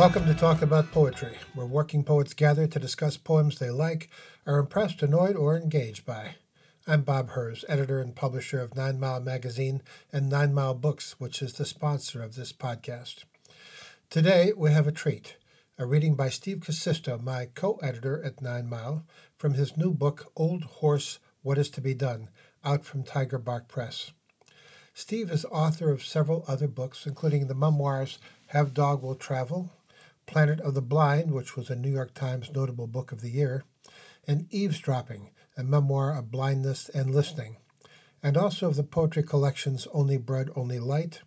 Welcome to Talk About Poetry, where working poets gather to discuss poems they like, are impressed, annoyed, or engaged by. I'm Bob Herz, editor and publisher of Nine Mile Magazine and Nine Mile Books, which is the sponsor of this podcast. Today, we have a treat a reading by Steve Kuusisto, my co editor at Nine Mile, from his new book, Old Horse What Is to Be Done, out from Tiger Bark Press. Steve is author of several other books, including the memoirs Have Dog Will Travel, Planet of the Blind, which was a New York Times notable book of the year, and Eavesdropping, a memoir of blindness and listening, and also of the poetry collections Only Bread, Only Light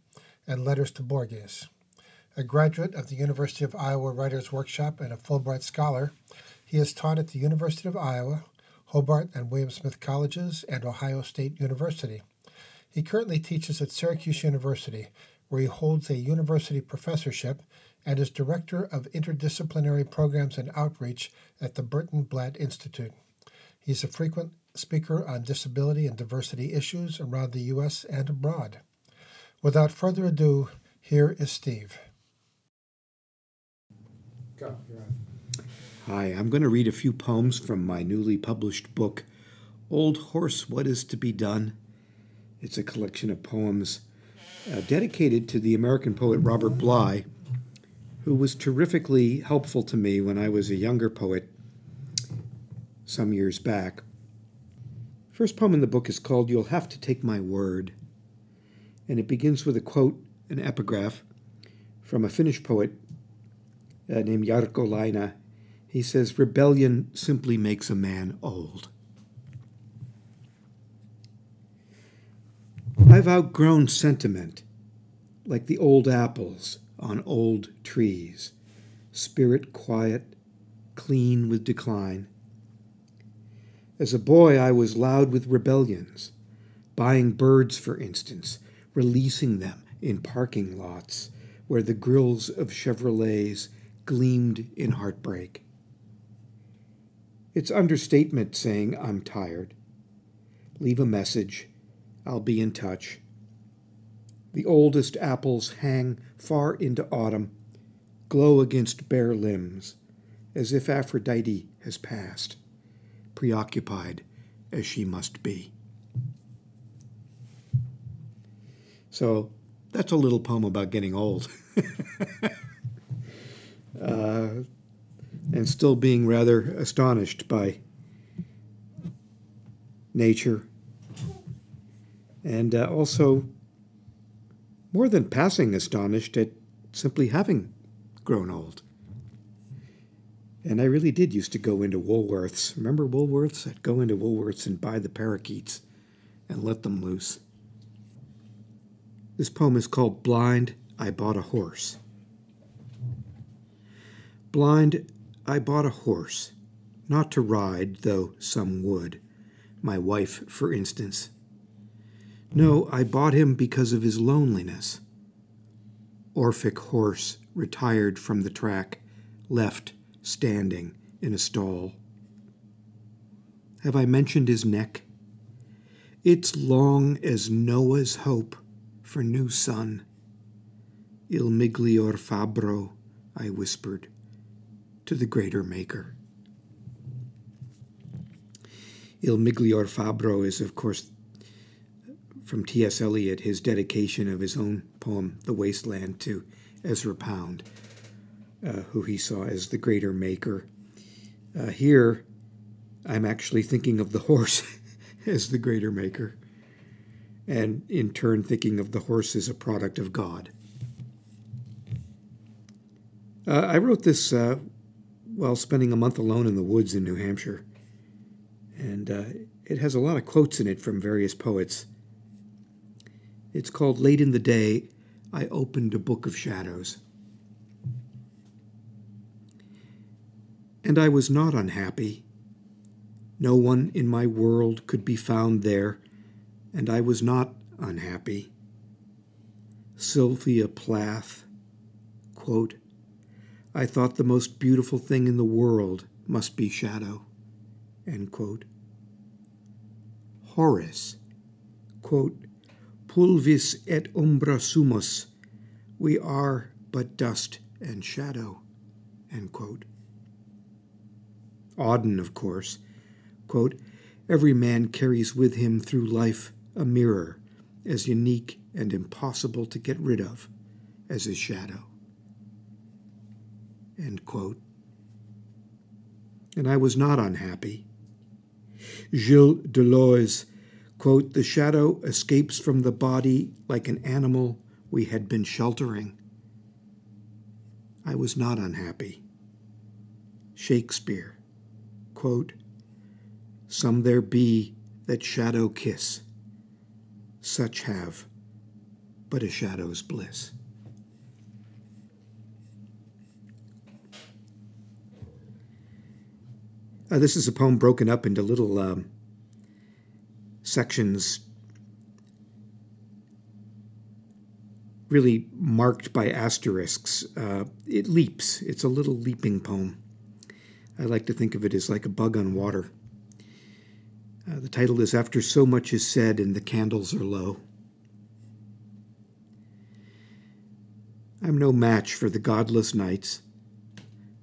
and Letters to Borges. A graduate of the University of Iowa Writers Workshop and a Fulbright Scholar, he has taught at the University of Iowa, Hobart and William Smith Colleges, and Ohio State University. He currently teaches at Syracuse University, where he holds a university professorship and is director of interdisciplinary programs and outreach at the Burton Blatt Institute. He's a frequent speaker on disability and diversity issues around the U.S. and abroad. Without further ado, here is Steve. Go, Hi, I'm going to read a few poems from my newly published book, Old Horse What Is to Be Done. It's a collection of poems uh, dedicated to the American poet Robert Bly, who was terrifically helpful to me when I was a younger poet some years back. First poem in the book is called You'll Have to Take My Word, and it begins with a quote, an epigraph from a Finnish poet uh, named Jarkko Laine. He says, Rebellion simply makes a man old. I've outgrown sentiment, like the old apples on old trees, spirit quiet, clean with decline. As a boy, I was loud with rebellions, buying birds, for instance, releasing them in parking lots where the grills of Chevrolets gleamed in heartbreak. It's understatement saying I'm tired. Leave a message. I'll be in touch. The oldest apples hang far into autumn, glow against bare limbs, as if Aphrodite has passed, preoccupied as she must be. So that's a little poem about getting old. uh, and still being rather astonished by nature and uh, also more than passing astonished at simply having grown old. And I really did used to go into Woolworths. Remember Woolworths? I'd go into Woolworths and buy the parakeets and let them loose. This poem is called Blind, I Bought a Horse. Blind, I bought a horse, not to ride, though some would, my wife, for instance. No, I bought him because of his loneliness. Orphic horse retired from the track, left standing in a stall. Have I mentioned his neck? It's long as Noah's hope for new sun. Il miglior fabbro, I whispered, to the greater maker. Il miglior fabbro is, of course, from T.S. Eliot, his dedication of his own poem, The Wasteland, to Ezra Pound, uh, who he saw as the greater maker. Uh, here, I'm actually thinking of the horse as the greater maker, and in turn, thinking of the horse as a product of God. Uh, I wrote this uh, while spending a month alone in the woods in New Hampshire, and uh, it has a lot of quotes in it from various poets. It's called Late in the Day, I Opened a Book of Shadows. And I was not unhappy. No one in my world could be found there, and I was not unhappy. Sylvia Plath, quote, I thought the most beautiful thing in the world must be shadow, end quote. Horace, quote, pulvis et umbra sumus, we are but dust and shadow. Auden, of course, quote, every man carries with him through life a mirror as unique and impossible to get rid of as his shadow. End quote. And I was not unhappy. Gilles Deleuze, quote, the shadow escapes from the body like an animal we had been sheltering. I was not unhappy. Shakespeare, quote, some there be that shadow kiss, such have but a shadow's bliss. Uh, this is a poem broken up into little um, sections, really marked by asterisks. Uh, it leaps, it's a little leaping poem. I like to think of it as like a bug on water. Uh, the title is After So Much Is Said and the Candles Are Low. I'm no match for the godless knights,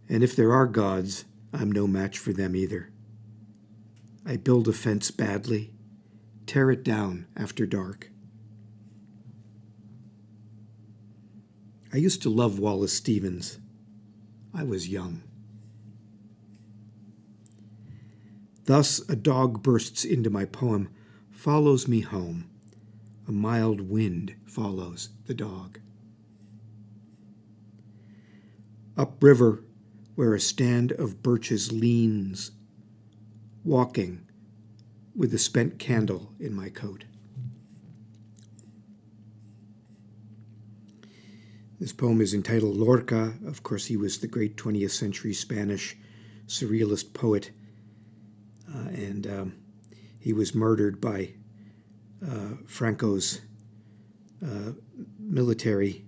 and if there are gods, I'm no match for them either. I build a fence badly, tear it down after dark. I used to love Wallace Stevens. I was young. Thus, a dog bursts into my poem, follows me home. A mild wind follows the dog. Upriver, where a stand of birches leans, walking with the spent candle in my coat. This poem is entitled Lorca. Of course, he was the great 20th century Spanish surrealist poet, uh, and um, he was murdered by uh, Franco's uh, military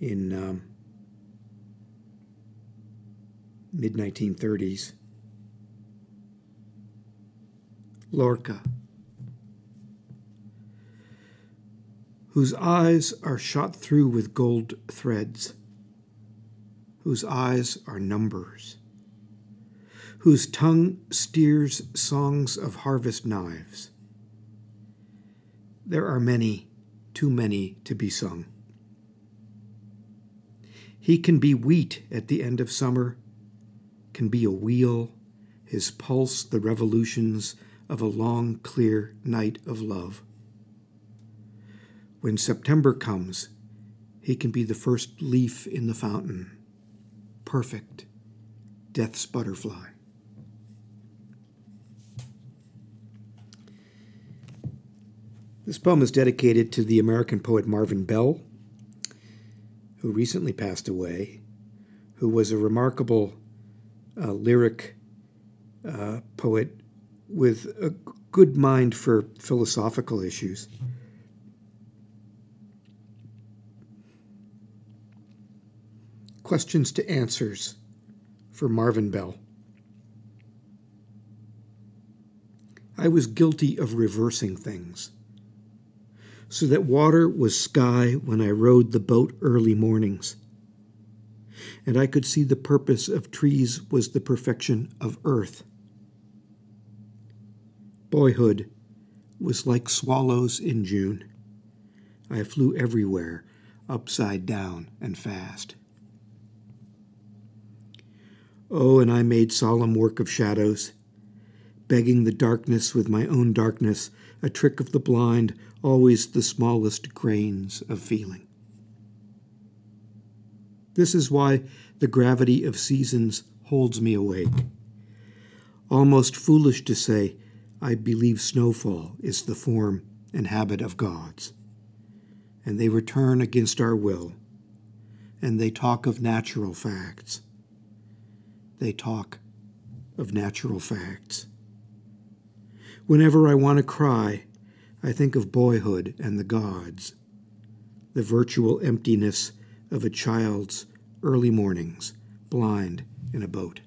in um, mid 1930s. Lorca, whose eyes are shot through with gold threads, whose eyes are numbers, whose tongue steers songs of harvest knives. There are many, too many to be sung. He can be wheat at the end of summer can be a wheel, his pulse the revolutions of a long, clear night of love. When September comes, he can be the first leaf in the fountain, perfect, death's butterfly. This poem is dedicated to the American poet Marvin Bell, who recently passed away, who was a remarkable uh, lyric uh, poet with a good mind for philosophical issues. Questions to answers for Marvin Bell. I was guilty of reversing things, so that water was sky when I rowed the boat early mornings and I could see the purpose of trees was the perfection of earth. Boyhood was like swallows in June. I flew everywhere, upside down and fast. Oh, and I made solemn work of shadows, begging the darkness with my own darkness, a trick of the blind, always the smallest grains of feeling. This is why the gravity of seasons holds me awake. Almost foolish to say, I believe snowfall is the form and habit of gods. And they return against our will, and they talk of natural facts. They talk of natural facts. Whenever I want to cry, I think of boyhood and the gods, the virtual emptiness of a child's early mornings, blind in a boat.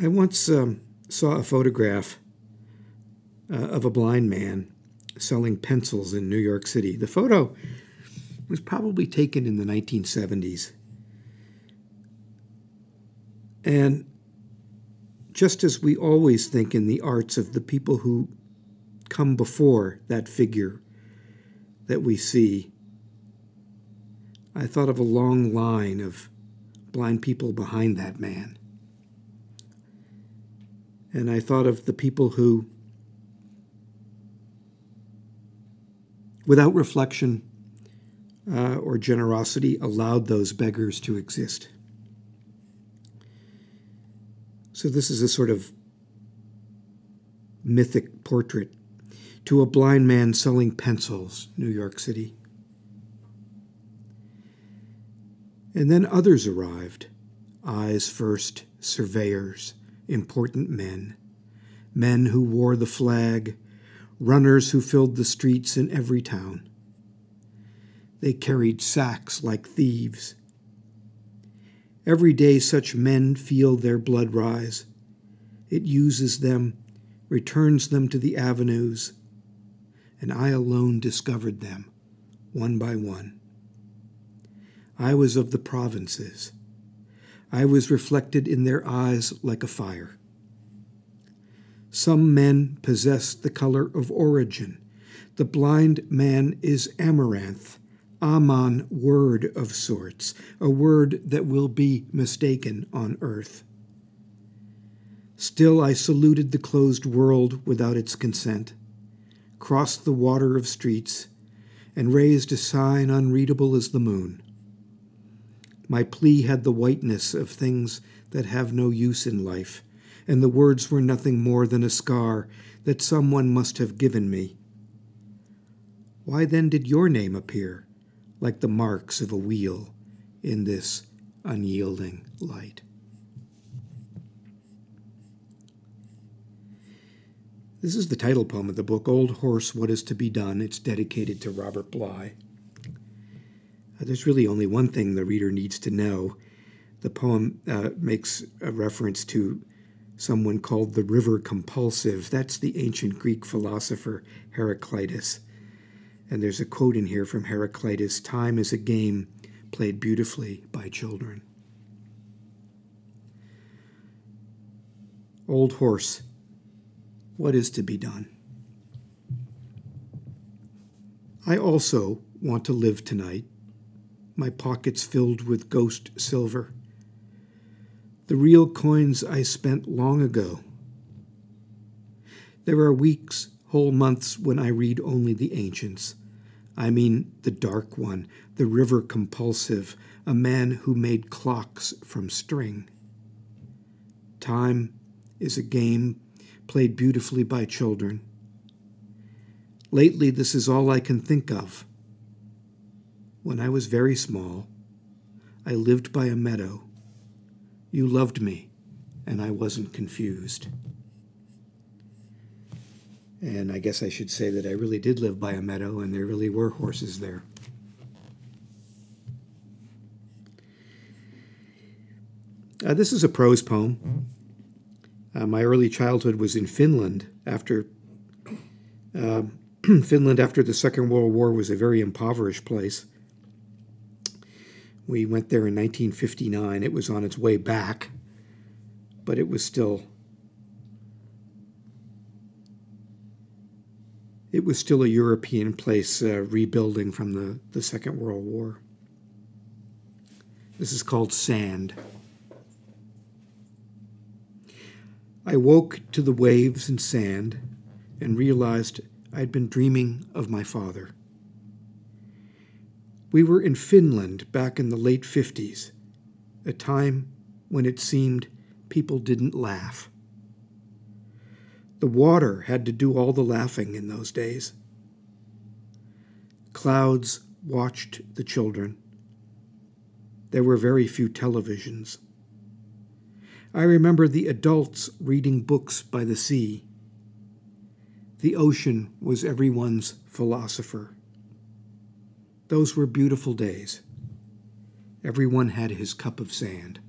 I once um, saw a photograph uh, of a blind man selling pencils in New York City. The photo was probably taken in the 1970s. And just as we always think in the arts of the people who come before that figure that we see, I thought of a long line of blind people behind that man. And I thought of the people who, without reflection uh, or generosity, allowed those beggars to exist. So, this is a sort of mythic portrait to a blind man selling pencils, New York City. And then others arrived eyes first, surveyors, important men, men who wore the flag, runners who filled the streets in every town. They carried sacks like thieves. Every day, such men feel their blood rise. It uses them, returns them to the avenues, and I alone discovered them, one by one. I was of the provinces. I was reflected in their eyes like a fire. Some men possess the color of origin. The blind man is amaranth, Aman word of sorts, a word that will be mistaken on earth. Still I saluted the closed world without its consent, crossed the water of streets, and raised a sign unreadable as the moon. My plea had the whiteness of things that have no use in life, and the words were nothing more than a scar that someone must have given me. Why then did your name appear, like the marks of a wheel, in this unyielding light? This is the title poem of the book, Old Horse What Is to Be Done. It's dedicated to Robert Bly. Uh, there's really only one thing the reader needs to know. The poem uh, makes a reference to someone called the river compulsive. That's the ancient Greek philosopher Heraclitus. And there's a quote in here from Heraclitus Time is a game played beautifully by children. Old horse, what is to be done? I also want to live tonight my pockets filled with ghost silver. The real coins I spent long ago. There are weeks, whole months, when I read only the ancients. I mean the dark one, the river compulsive, a man who made clocks from string. Time is a game played beautifully by children. Lately, this is all I can think of when I was very small, I lived by a meadow. You loved me, and I wasn't confused. And I guess I should say that I really did live by a meadow, and there really were horses there. Uh, this is a prose poem. Uh, my early childhood was in Finland after uh, Finland after the Second World War was a very impoverished place. We went there in 1959. It was on its way back, but it was still it was still a European place uh, rebuilding from the, the Second World War. This is called Sand. I woke to the waves and sand and realized I'd been dreaming of my father. We were in Finland back in the late 50s, a time when it seemed people didn't laugh. The water had to do all the laughing in those days. Clouds watched the children. There were very few televisions. I remember the adults reading books by the sea. The ocean was everyone's philosopher. Those were beautiful days. Everyone had his cup of sand.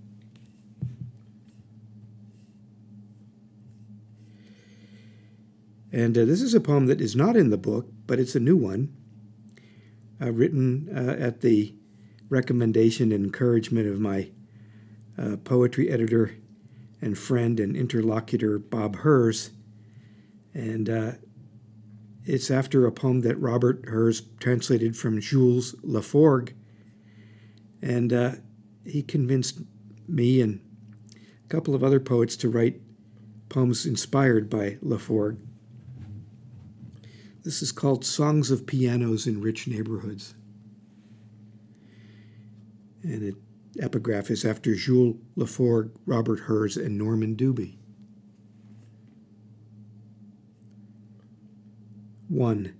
And uh, this is a poem that is not in the book, but it's a new one, uh, written uh, at the recommendation and encouragement of my uh, poetry editor and friend and interlocutor, Bob Herz. And uh, it's after a poem that Robert Herz translated from Jules Laforgue. And uh, he convinced me and a couple of other poets to write poems inspired by Laforgue. This is called Songs of Pianos in Rich Neighborhoods. And it epigraph is after Jules Laforgue, Robert Herz, and Norman Dubie. 1.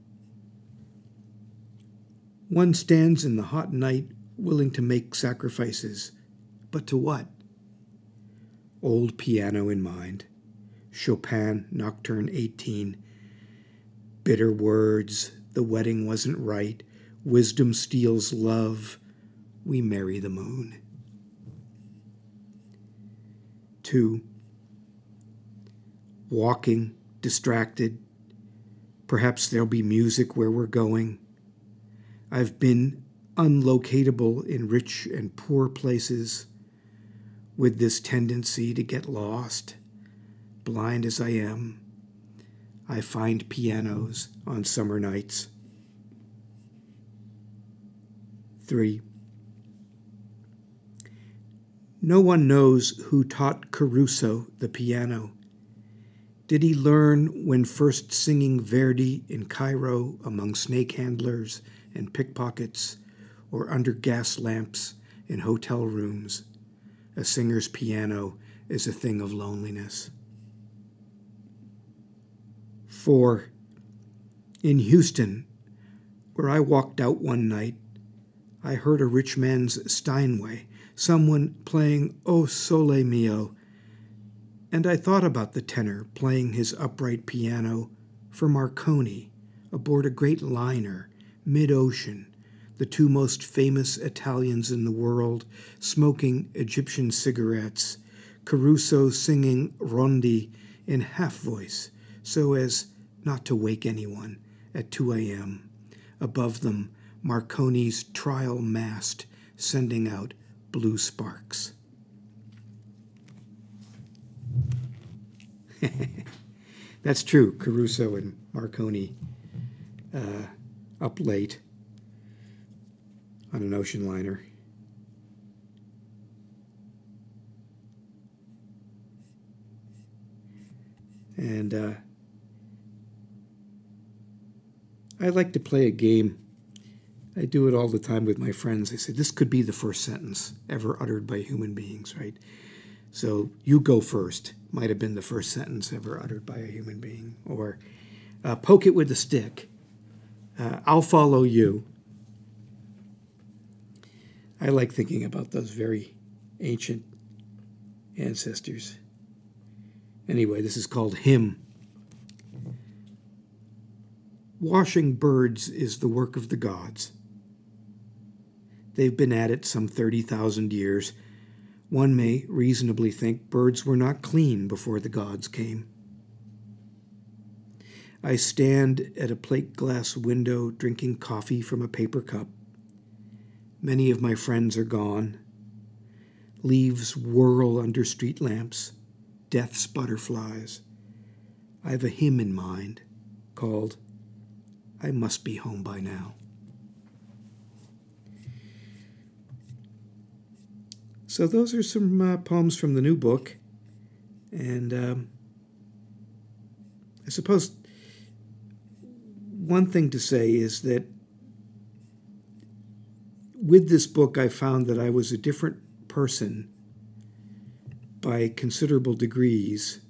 One stands in the hot night willing to make sacrifices, but to what? Old piano in mind, Chopin Nocturne 18, bitter words, the wedding wasn't right, wisdom steals love, we marry the moon. 2. Walking, distracted, Perhaps there'll be music where we're going. I've been unlocatable in rich and poor places with this tendency to get lost. Blind as I am, I find pianos on summer nights. 3. No one knows who taught Caruso the piano. Did he learn when first singing Verdi in Cairo among snake handlers and pickpockets, or under gas lamps in hotel rooms? A singer's piano is a thing of loneliness. 4. In Houston, where I walked out one night, I heard a rich man's Steinway, someone playing O Sole Mio and I thought about the tenor playing his upright piano for Marconi aboard a great liner, mid ocean, the two most famous Italians in the world smoking Egyptian cigarettes, Caruso singing rondi in half voice so as not to wake anyone at 2 a.m. Above them, Marconi's trial mast sending out blue sparks. That's true. Caruso and Marconi uh, up late on an ocean liner. And uh, I like to play a game. I do it all the time with my friends. I say, this could be the first sentence ever uttered by human beings, right? So you go first might have been the first sentence ever uttered by a human being. Or uh, poke it with a stick. Uh, I'll follow you. I like thinking about those very ancient ancestors. Anyway, this is called Hymn. Washing birds is the work of the gods. They've been at it some 30,000 years one may reasonably think birds were not clean before the gods came. I stand at a plate glass window drinking coffee from a paper cup. Many of my friends are gone. Leaves whirl under street lamps, death's butterflies. I have a hymn in mind called I Must Be Home by Now. So those are some uh, poems from the new book, and um, I suppose one thing to say is that with this book, I found that I was a different person by considerable degrees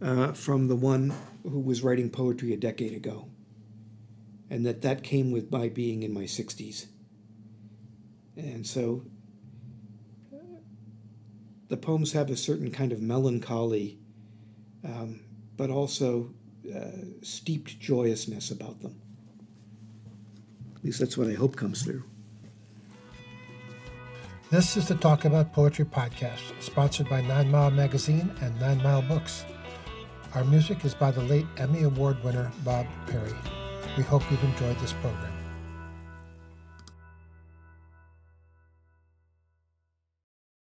uh, from the one who was writing poetry a decade ago, and that that came with my being in my 60s. And so the poems have a certain kind of melancholy, um, but also uh, steeped joyousness about them. At least that's what I hope comes through. This is the Talk About Poetry podcast, sponsored by Nine Mile Magazine and Nine Mile Books. Our music is by the late Emmy Award winner Bob Perry. We hope you've enjoyed this program.